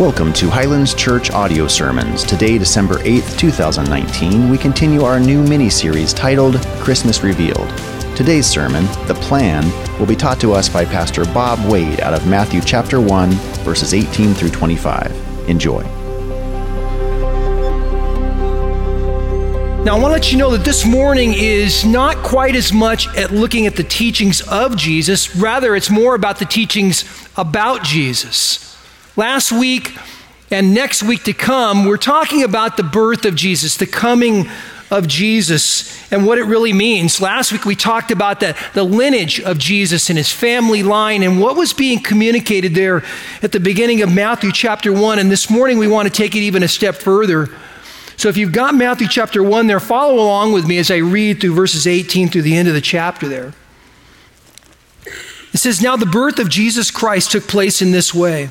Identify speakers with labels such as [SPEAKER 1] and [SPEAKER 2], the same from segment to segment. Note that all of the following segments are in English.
[SPEAKER 1] Welcome to Highlands Church Audio Sermons. Today, December 8th, 2019, we continue our new mini series titled Christmas Revealed. Today's sermon, The Plan, will be taught to us by Pastor Bob Wade out of Matthew chapter 1, verses 18 through 25. Enjoy.
[SPEAKER 2] Now, I want to let you know that this morning is not quite as much at looking at the teachings of Jesus, rather, it's more about the teachings about Jesus. Last week and next week to come, we're talking about the birth of Jesus, the coming of Jesus, and what it really means. Last week we talked about the, the lineage of Jesus and his family line and what was being communicated there at the beginning of Matthew chapter 1. And this morning we want to take it even a step further. So if you've got Matthew chapter 1 there, follow along with me as I read through verses 18 through the end of the chapter there. It says, Now the birth of Jesus Christ took place in this way.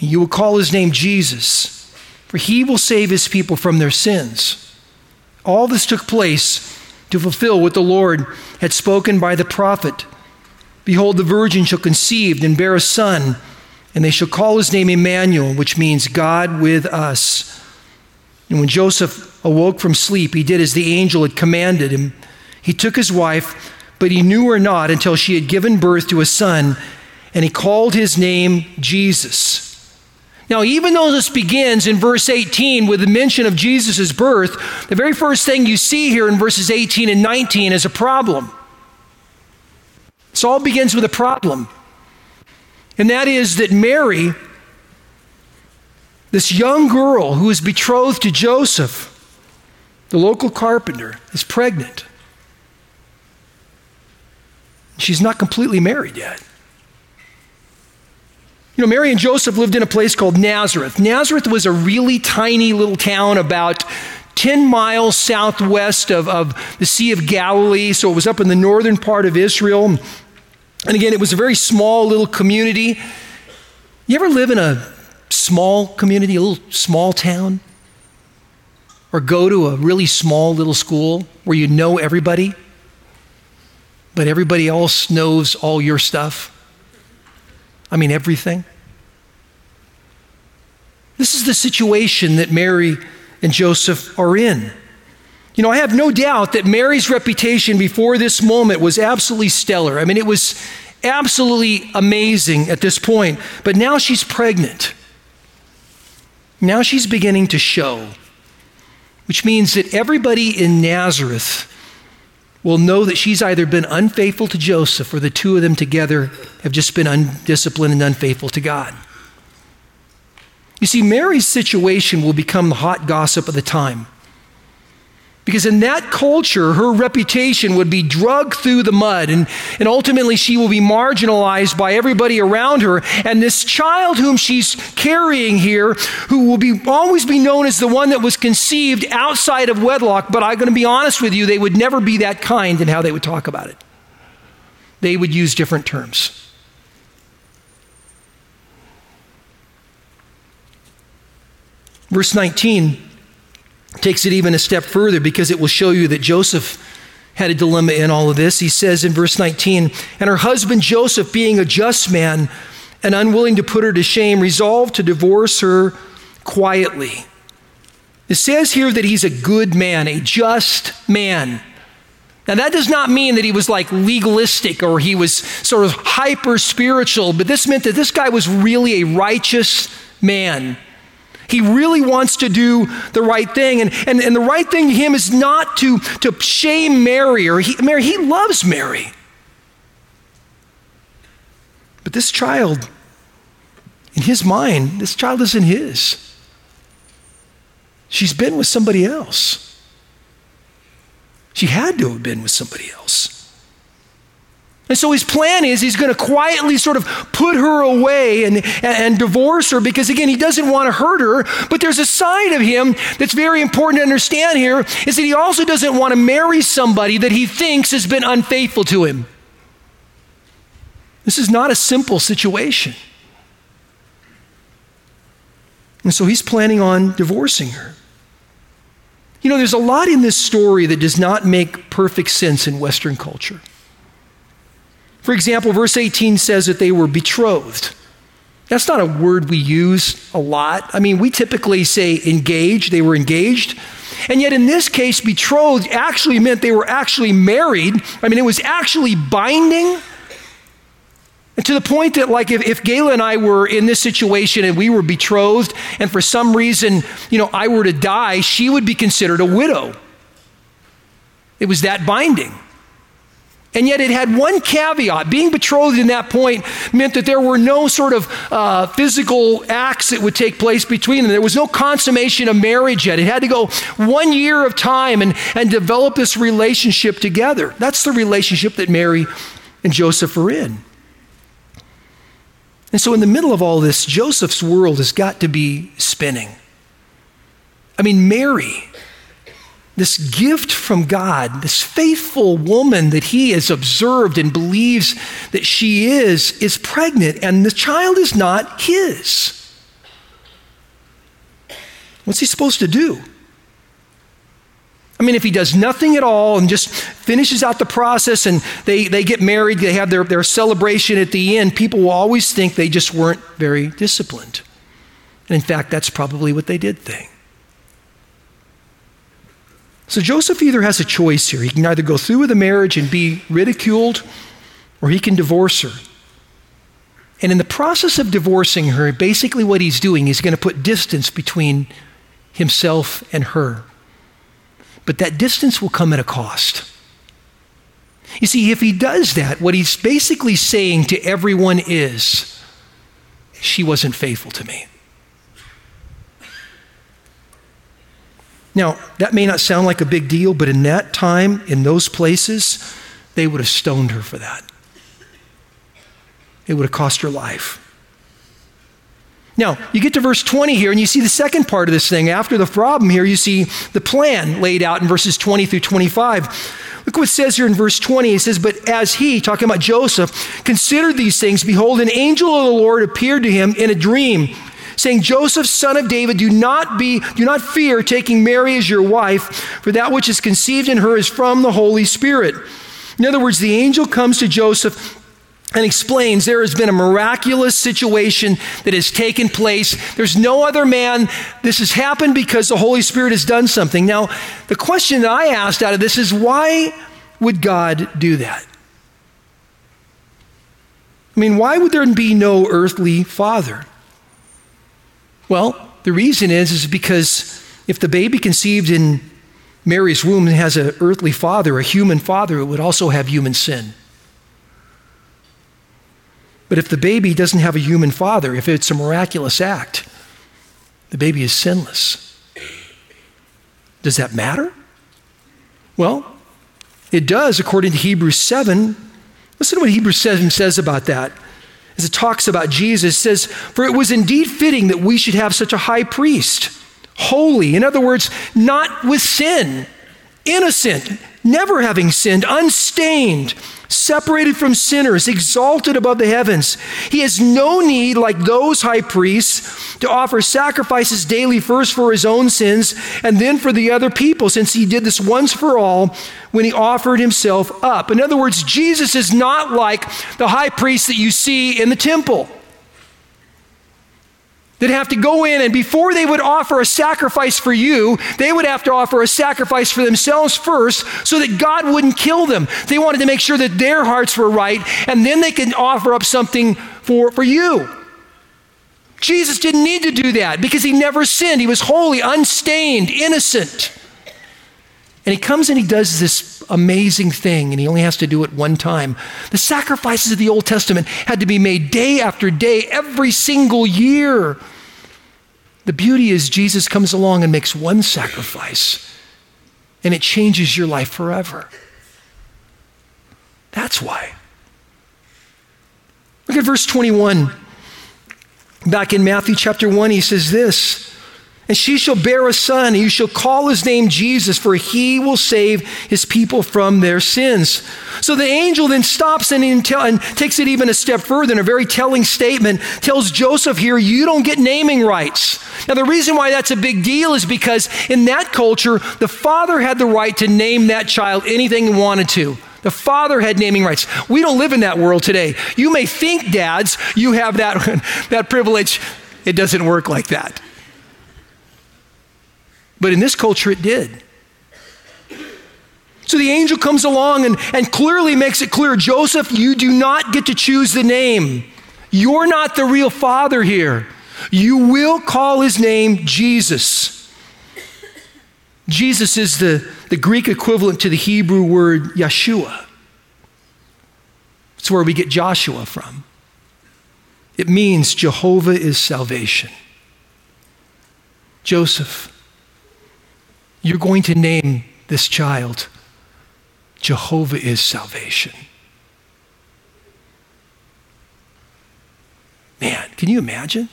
[SPEAKER 2] and you will call his name Jesus, for he will save his people from their sins. All this took place to fulfill what the Lord had spoken by the prophet. Behold, the virgin shall conceive and bear a son, and they shall call his name Emmanuel, which means God with us. And when Joseph awoke from sleep, he did as the angel had commanded him. He took his wife, but he knew her not until she had given birth to a son, and he called his name Jesus. Now, even though this begins in verse 18 with the mention of Jesus' birth, the very first thing you see here in verses 18 and 19 is a problem. This all begins with a problem. And that is that Mary, this young girl who is betrothed to Joseph, the local carpenter, is pregnant. She's not completely married yet. You know, Mary and Joseph lived in a place called Nazareth. Nazareth was a really tiny little town about 10 miles southwest of, of the Sea of Galilee, so it was up in the northern part of Israel. And again, it was a very small little community. You ever live in a small community, a little small town? Or go to a really small little school where you know everybody, but everybody else knows all your stuff? I mean, everything. This is the situation that Mary and Joseph are in. You know, I have no doubt that Mary's reputation before this moment was absolutely stellar. I mean, it was absolutely amazing at this point. But now she's pregnant. Now she's beginning to show, which means that everybody in Nazareth will know that she's either been unfaithful to Joseph or the two of them together have just been undisciplined and unfaithful to God. You see, Mary's situation will become the hot gossip of the time. Because in that culture, her reputation would be dragged through the mud, and, and ultimately she will be marginalized by everybody around her. And this child whom she's carrying here, who will be always be known as the one that was conceived outside of wedlock, but I'm going to be honest with you, they would never be that kind in how they would talk about it. They would use different terms. Verse 19 takes it even a step further because it will show you that Joseph had a dilemma in all of this. He says in verse 19, and her husband Joseph, being a just man and unwilling to put her to shame, resolved to divorce her quietly. It says here that he's a good man, a just man. Now, that does not mean that he was like legalistic or he was sort of hyper spiritual, but this meant that this guy was really a righteous man. He really wants to do the right thing. And, and, and the right thing to him is not to, to shame Mary or he, Mary. He loves Mary. But this child, in his mind, this child isn't his. She's been with somebody else. She had to have been with somebody else. And so his plan is he's going to quietly sort of put her away and, and, and, divorce her because, again, he doesn't want to hurt her. But there's a side of him that's very important to understand here is that he also doesn't want to marry somebody that he thinks has been unfaithful to him. This is not a simple situation. And so he's planning on divorcing her. You know, there's a lot in this story that does not make perfect sense in Western culture. For example, verse 18 says that they were betrothed. That's not a word we use a lot. I mean, we typically say engaged, they were engaged. And yet, in this case, betrothed actually meant they were actually married. I mean, it was actually binding. And to the point that, like, if, if Gayla and I were in this situation and we were betrothed, and for some reason, you know, I were to die, she would be considered a widow. It was that binding. And yet it had one caveat. Being betrothed in that point meant that there were no sort of uh, physical acts that would take place between them. There was no consummation of marriage yet. It had to go one year of time and, and develop this relationship together. That's the relationship that Mary and Joseph are in. And so, in the middle of all this, Joseph's world has got to be spinning. I mean, Mary this gift from God, this faithful woman that he has observed and believes that she is, is pregnant, and the child is not his. What's he supposed to do? I mean, if he does nothing at all and just finishes out the process and they, they get married, they have their, their celebration at the end, people will always think they just weren't very disciplined. And in fact, that's probably what they did think. So Joseph either has a choice here. He can either go through with the marriage and be ridiculed, or he can divorce her. And in the process of divorcing her, basically what he's doing is going to put distance between himself and her. But that distance will come at a cost. You see, if he does that, what he's basically saying to everyone is, she wasn't faithful to me. Now, that may not sound like a big deal, but in that time, in those places, they would have stoned her for that. It would have cost her life. Now, you get to verse 20 here, and you see the second part of this thing. After the problem here, you see the plan laid out in verses 20 through 25. Look what it says here in verse 20. It says, But as he, talking about Joseph, considered these things, behold, an angel of the Lord appeared to him in a dream saying, Joseph, son of David, do not be, do not fear taking Mary as your wife, for that which is conceived in her is from the Holy Spirit. In other words, the angel comes to Joseph and explains there has been a miraculous situation that has taken place. There's no other man. This has happened because the Holy Spirit has done something. Now, the question that I asked out of this is why would God do that? I mean, why would there be no earthly father? Well, the reason is, is because if the baby conceived in Mary's womb has an earthly father, a human father, it would also have human sin. But if the baby doesn't have a human father, if it's a miraculous act, the baby is sinless. Does that matter? Well, it does according to Hebrews 7. Listen to what Hebrews 7 says about that as it talks about Jesus, says, For it was indeed fitting that we should have such a high priest, holy, in other words, not with sin, innocent, never having sinned, unstained, separated from sinners, exalted above the heavens. He has no need, like those high priests, to offer sacrifices daily, first for his own sins and then for the other people, since he did this once for all when he offered himself up. In other words, Jesus is not like the high priest that you see in the temple that have to go in and before they would offer a sacrifice for you, they would have to offer a sacrifice for themselves first so that God wouldn't kill them. They wanted to make sure that their hearts were right and then they could offer up something for, for you. Jesus didn't need to do that because he never sinned. He was holy, unstained, innocent. And he comes and he does this amazing thing, and he only has to do it one time. The sacrifices of the Old Testament had to be made day after day, every single year. The beauty is, Jesus comes along and makes one sacrifice, and it changes your life forever. That's why. Look at verse 21. Back in Matthew chapter 1, he says this And she shall bear a son, and you shall call his name Jesus, for he will save his people from their sins. So the angel then stops and, and takes it even a step further in a very telling statement, tells Joseph here, You don't get naming rights. Now, the reason why that's a big deal is because in that culture, the father had the right to name that child anything he wanted to. The father had naming rights. We don't live in that world today. You may think, dads, you have that, that privilege. It doesn't work like that. But in this culture, it did. So the angel comes along and, and clearly makes it clear Joseph, you do not get to choose the name. You're not the real father here. You will call his name Jesus. Jesus is the, the Greek equivalent to the Hebrew word Yeshua. It's where we get Joshua from. It means Jehovah is salvation. Joseph, you're going to name this child Jehovah is salvation. Man, can you imagine?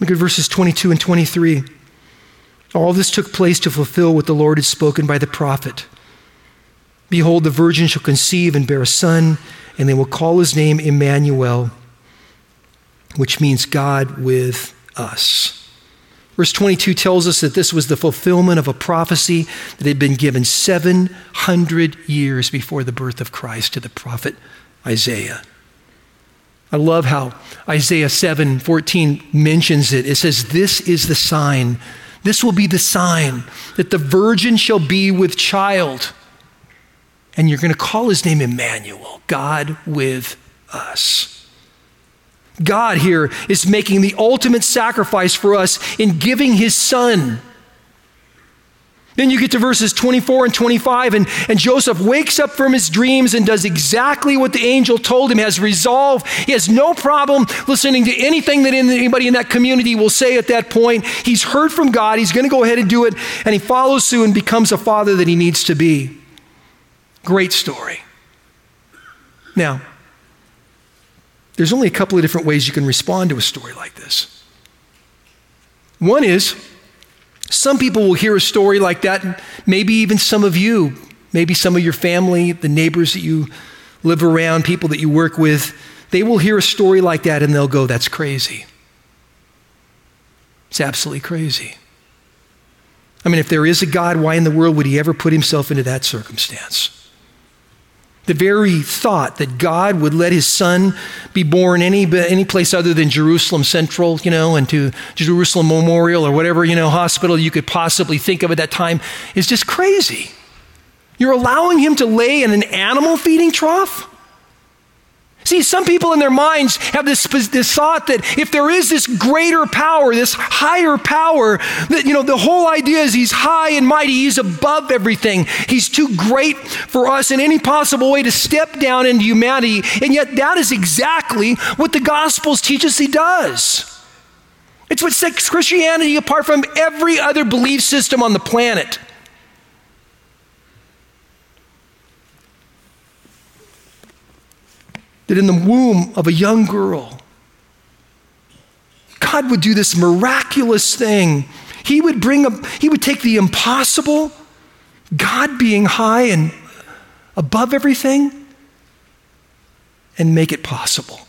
[SPEAKER 2] Look at verses 22 and 23. All this took place to fulfill what the Lord had spoken by the prophet. Behold, the virgin shall conceive and bear a son, and they will call his name Emmanuel, which means God with us. Verse 22 tells us that this was the fulfillment of a prophecy that had been given 700 years before the birth of Christ to the prophet Isaiah. I love how Isaiah 7 14 mentions it. It says, This is the sign. This will be the sign that the virgin shall be with child. And you're going to call his name Emmanuel, God with us. God here is making the ultimate sacrifice for us in giving his son. Then you get to verses 24 and 25, and, and Joseph wakes up from his dreams and does exactly what the angel told him, has resolve. He has no problem listening to anything that anybody in that community will say at that point. He's heard from God, he's going to go ahead and do it, and he follows through and becomes a father that he needs to be. Great story. Now, there's only a couple of different ways you can respond to a story like this. One is, some people will hear a story like that, maybe even some of you, maybe some of your family, the neighbors that you live around, people that you work with, they will hear a story like that and they'll go, That's crazy. It's absolutely crazy. I mean, if there is a God, why in the world would he ever put himself into that circumstance? The very thought that God would let his son be born any, any place other than Jerusalem Central, you know, and to Jerusalem Memorial or whatever, you know, hospital you could possibly think of at that time is just crazy. You're allowing him to lay in an animal feeding trough? See, some people in their minds have this, this thought that if there is this greater power, this higher power, that, you know, the whole idea is he's high and mighty, he's above everything. He's too great for us in any possible way to step down into humanity. And yet, that is exactly what the Gospels teach us he does. It's what sets Christianity apart from every other belief system on the planet. That in the womb of a young girl, God would do this miraculous thing. He would bring a, he would take the impossible, God being high and above everything, and make it possible.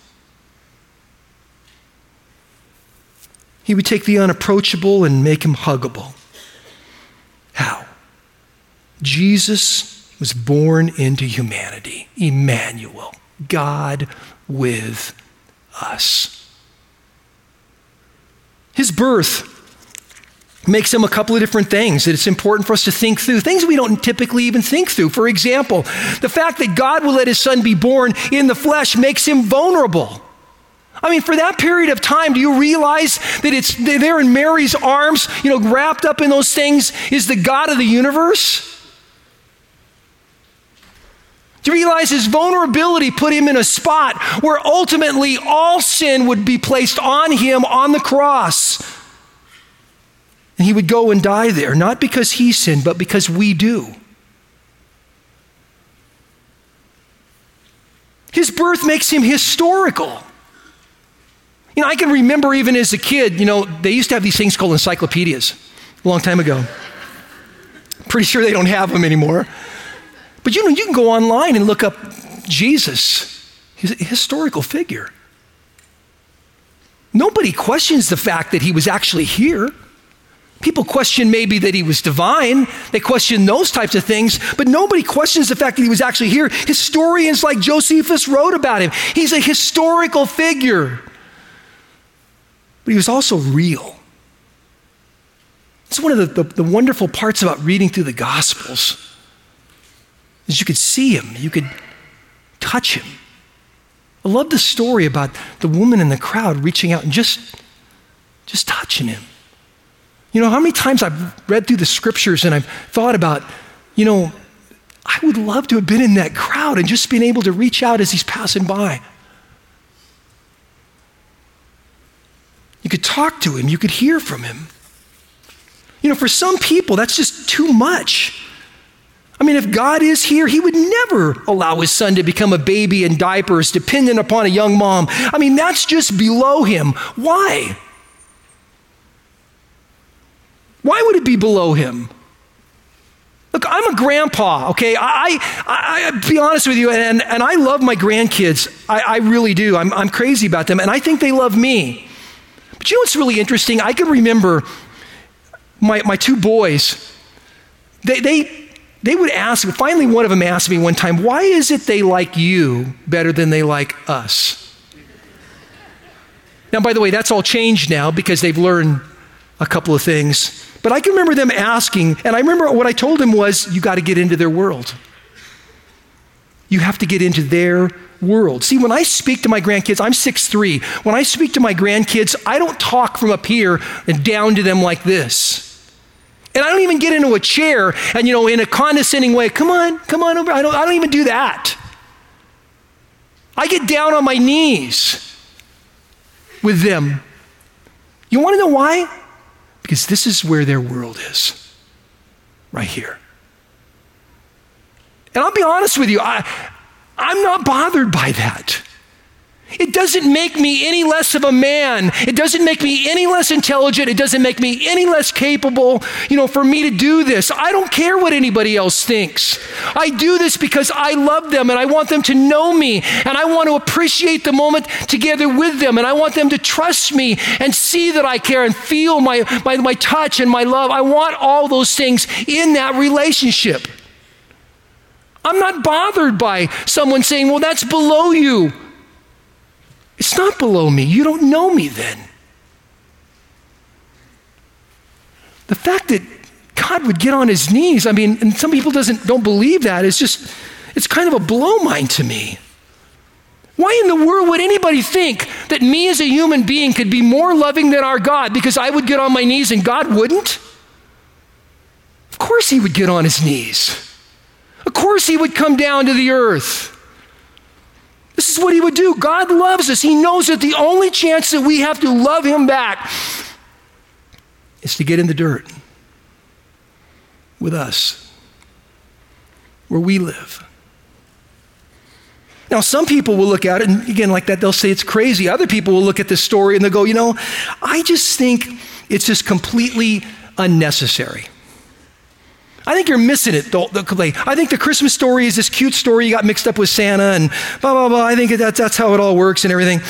[SPEAKER 2] He would take the unapproachable and make him huggable. How? Jesus was born into humanity, Emmanuel. God with us. His birth makes him a couple of different things that it's important for us to think through, things we don't typically even think through. For example, the fact that God will let his son be born in the flesh makes him vulnerable. I mean, for that period of time, do you realize that it's there in Mary's arms, you know, wrapped up in those things is the God of the universe? To realize his vulnerability put him in a spot where ultimately all sin would be placed on him on the cross. And he would go and die there, not because he sinned, but because we do. His birth makes him historical. You know, I can remember even as a kid, you know, they used to have these things called encyclopedias a long time ago. Pretty sure they don't have them anymore. But you know, you can go online and look up Jesus, he's a historical figure. Nobody questions the fact that he was actually here. People question maybe that he was divine. They question those types of things, but nobody questions the fact that he was actually here. Historians like Josephus wrote about him. He's a historical figure. But he was also real. It's one of the, the, the wonderful parts about reading through the Gospels is you could see him, you could touch him. I love the story about the woman in the crowd reaching out and just, just touching him. You know, how many times I've read through the scriptures and I've thought about, you know, I would love to have been in that crowd and just been able to reach out as he's passing by. You could talk to him, you could hear from him. You know, for some people, that's just too much. I mean, if God is here, He would never allow His son to become a baby in diapers, dependent upon a young mom. I mean, that's just below Him. Why? Why would it be below Him? Look, I'm a grandpa, okay? I, I, I be honest with you, and, and I love my grandkids. I, I really do. I'm, I'm crazy about them, and I think they love me. But you know what's really interesting? I can remember my, my two boys. They, they, they would ask, finally, one of them asked me one time, why is it they like you better than they like us? Now, by the way, that's all changed now because they've learned a couple of things. But I can remember them asking, and I remember what I told them was, you got to get into their world. You have to get into their world. See, when I speak to my grandkids, I'm 6'3. When I speak to my grandkids, I don't talk from up here and down to them like this. And I don't even get into a chair and, you know, in a condescending way, come on, come on over. I don't, I don't even do that. I get down on my knees with them. You want to know why? Because this is where their world is, right here. And I'll be honest with you, I, I'm not bothered by that. It doesn't make me any less of a man. It doesn't make me any less intelligent. It doesn't make me any less capable, you know, for me to do this. I don't care what anybody else thinks. I do this because I love them and I want them to know me and I want to appreciate the moment together with them and I want them to trust me and see that I care and feel my, my, my touch and my love. I want all those things in that relationship. I'm not bothered by someone saying, well, that's below you. Not below me. You don't know me then. The fact that God would get on his knees, I mean, and some people doesn't, don't believe that. It's just, it's kind of a blow mind to me. Why in the world would anybody think that me as a human being could be more loving than our God because I would get on my knees and God wouldn't? Of course he would get on his knees. Of course he would come down to the earth. This is what he would do. God loves us. He knows that the only chance that we have to love him back is to get in the dirt with us, where we live. Now, some people will look at it, and again, like that, they'll say it's crazy. Other people will look at this story and they'll go, you know, I just think it's just completely unnecessary. I think you're missing it, though. I think the Christmas story is this cute story you got mixed up with Santa and blah, blah, blah. I think that's, that's how it all works and everything.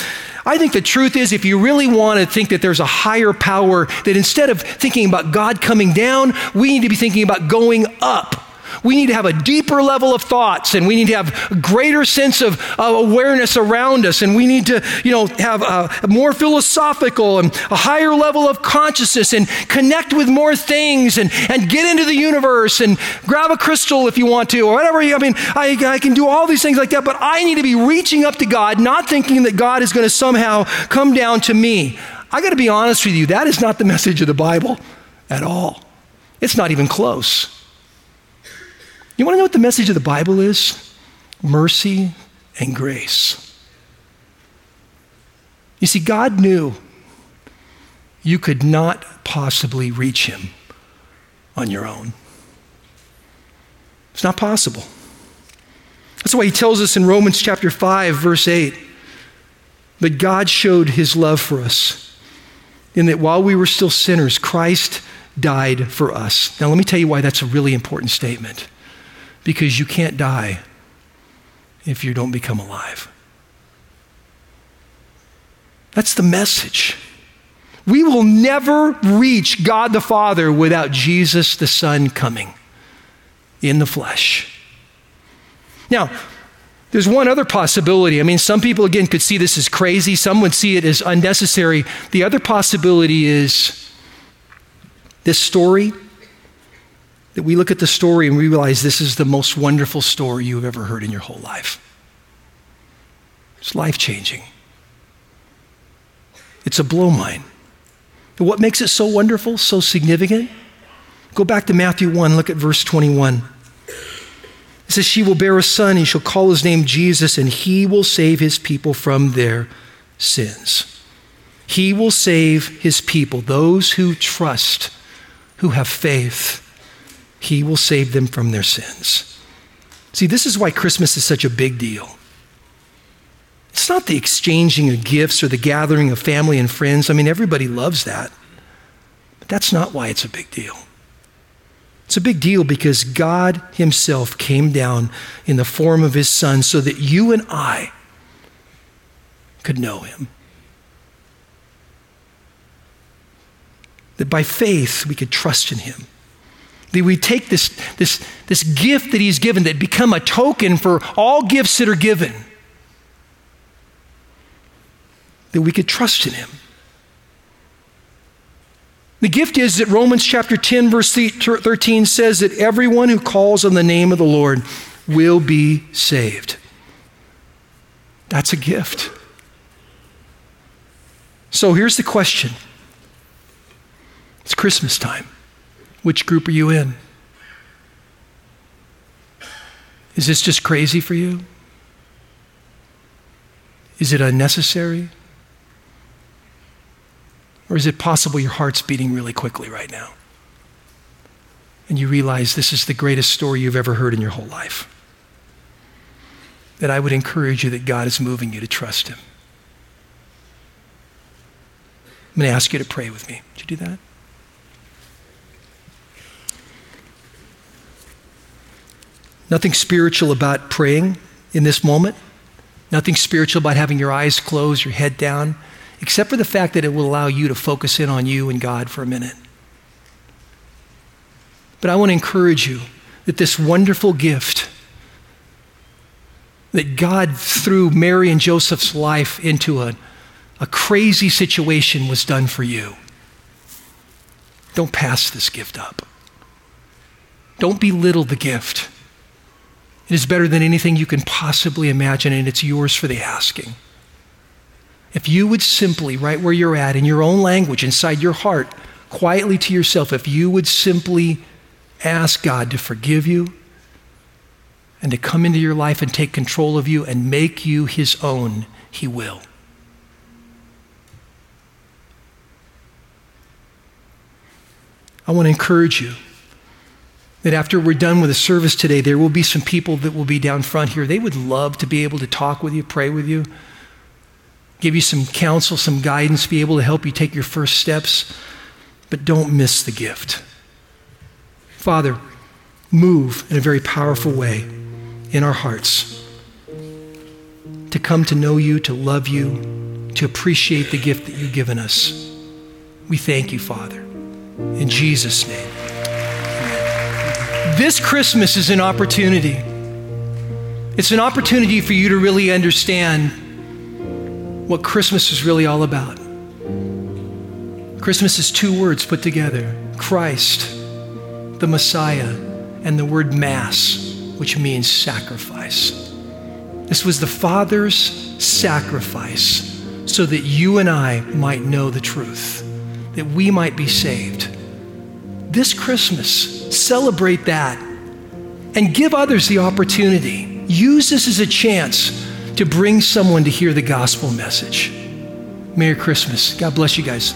[SPEAKER 2] I think the truth is, if you really want to think that there's a higher power, that instead of thinking about God coming down, we need to be thinking about going up we need to have a deeper level of thoughts and we need to have a greater sense of awareness around us and we need to, you know, have a, a more philosophical and a higher level of consciousness and connect with more things and, and get into the universe and grab a crystal if you want to or whatever. I mean, I, I can do all these things like that, but I need to be reaching up to God, not thinking that God is going to somehow come down to me. I got to be honest with you, that is not the message of the Bible at all. It's not even close. You want to know what the message of the Bible is? Mercy and grace. You see, God knew you could not possibly reach him on your own. It's not possible. That's why he tells us in Romans chapter 5, verse 8, that God showed his love for us in that while we were still sinners, Christ died for us. Now, let me tell you why that's a really important statement. Because you can't die if you don't become alive. That's the message. We will never reach God the Father without Jesus the Son coming in the flesh. Now, there's one other possibility. I mean, some people, again, could see this as crazy, some would see it as unnecessary. The other possibility is this story that we look at the story and we realize this is the most wonderful story you've ever heard in your whole life. It's life changing, it's a blow mine. But what makes it so wonderful, so significant? Go back to Matthew 1, look at verse 21. It says, She will bear a son, he shall call his name Jesus, and he will save his people from their sins. He will save his people, those who trust, who have faith. He will save them from their sins. See, this is why Christmas is such a big deal. It's not the exchanging of gifts or the gathering of family and friends. I mean, everybody loves that. But that's not why it's a big deal. It's a big deal because God Himself came down in the form of His Son so that you and I could know Him. That by faith we could trust in Him. That we take this, this, this gift that He's given that become a token for all gifts that are given that we could trust in him. The gift is that Romans chapter 10, verse 13 says that everyone who calls on the name of the Lord will be saved. That's a gift. So here's the question It's Christmas time. Which group are you in? Is this just crazy for you? Is it unnecessary? Or is it possible your heart's beating really quickly right now? And you realize this is the greatest story you've ever heard in your whole life. That I would encourage you that God is moving you to trust Him. I'm going to ask you to pray with me. Would you do that? Nothing spiritual about praying in this moment. Nothing spiritual about having your eyes closed, your head down except for the fact that it will allow you to focus in on you and God for a minute. But I want to encourage you that this wonderful gift that God threw Mary and Joseph's life into a, a crazy situation was done for you. Don't pass this gift up. Don't belittle the gift. It is better than anything you can possibly imagine, and it's yours for the asking. If you would simply, right where you're at, in your own language, inside your heart, quietly to yourself, if you would simply ask God to forgive you and to come into your life and take control of you and make you his own, he will. I want to encourage you that after we're done with the service today, there will be some people that will be down front here. They would love to be able to talk with you, pray with you give you some counsel, some guidance, be able to help you take your first steps, but don't miss the gift. Father, move in a very powerful way in our hearts to come to know you, to love you, to appreciate the gift that you've given us. We thank you, Father. In Jesus' name. This Christmas is an opportunity. It's an opportunity for you to really understand what Christmas is really all about. Christmas is two words put together Christ, the Messiah, and the word Mass, which means sacrifice. This was the Father's sacrifice so that you and I might know the truth, that we might be saved. This Christmas, celebrate that and give others the opportunity. Use this as a chance to bring someone to hear the gospel message. Merry Christmas. God bless you guys.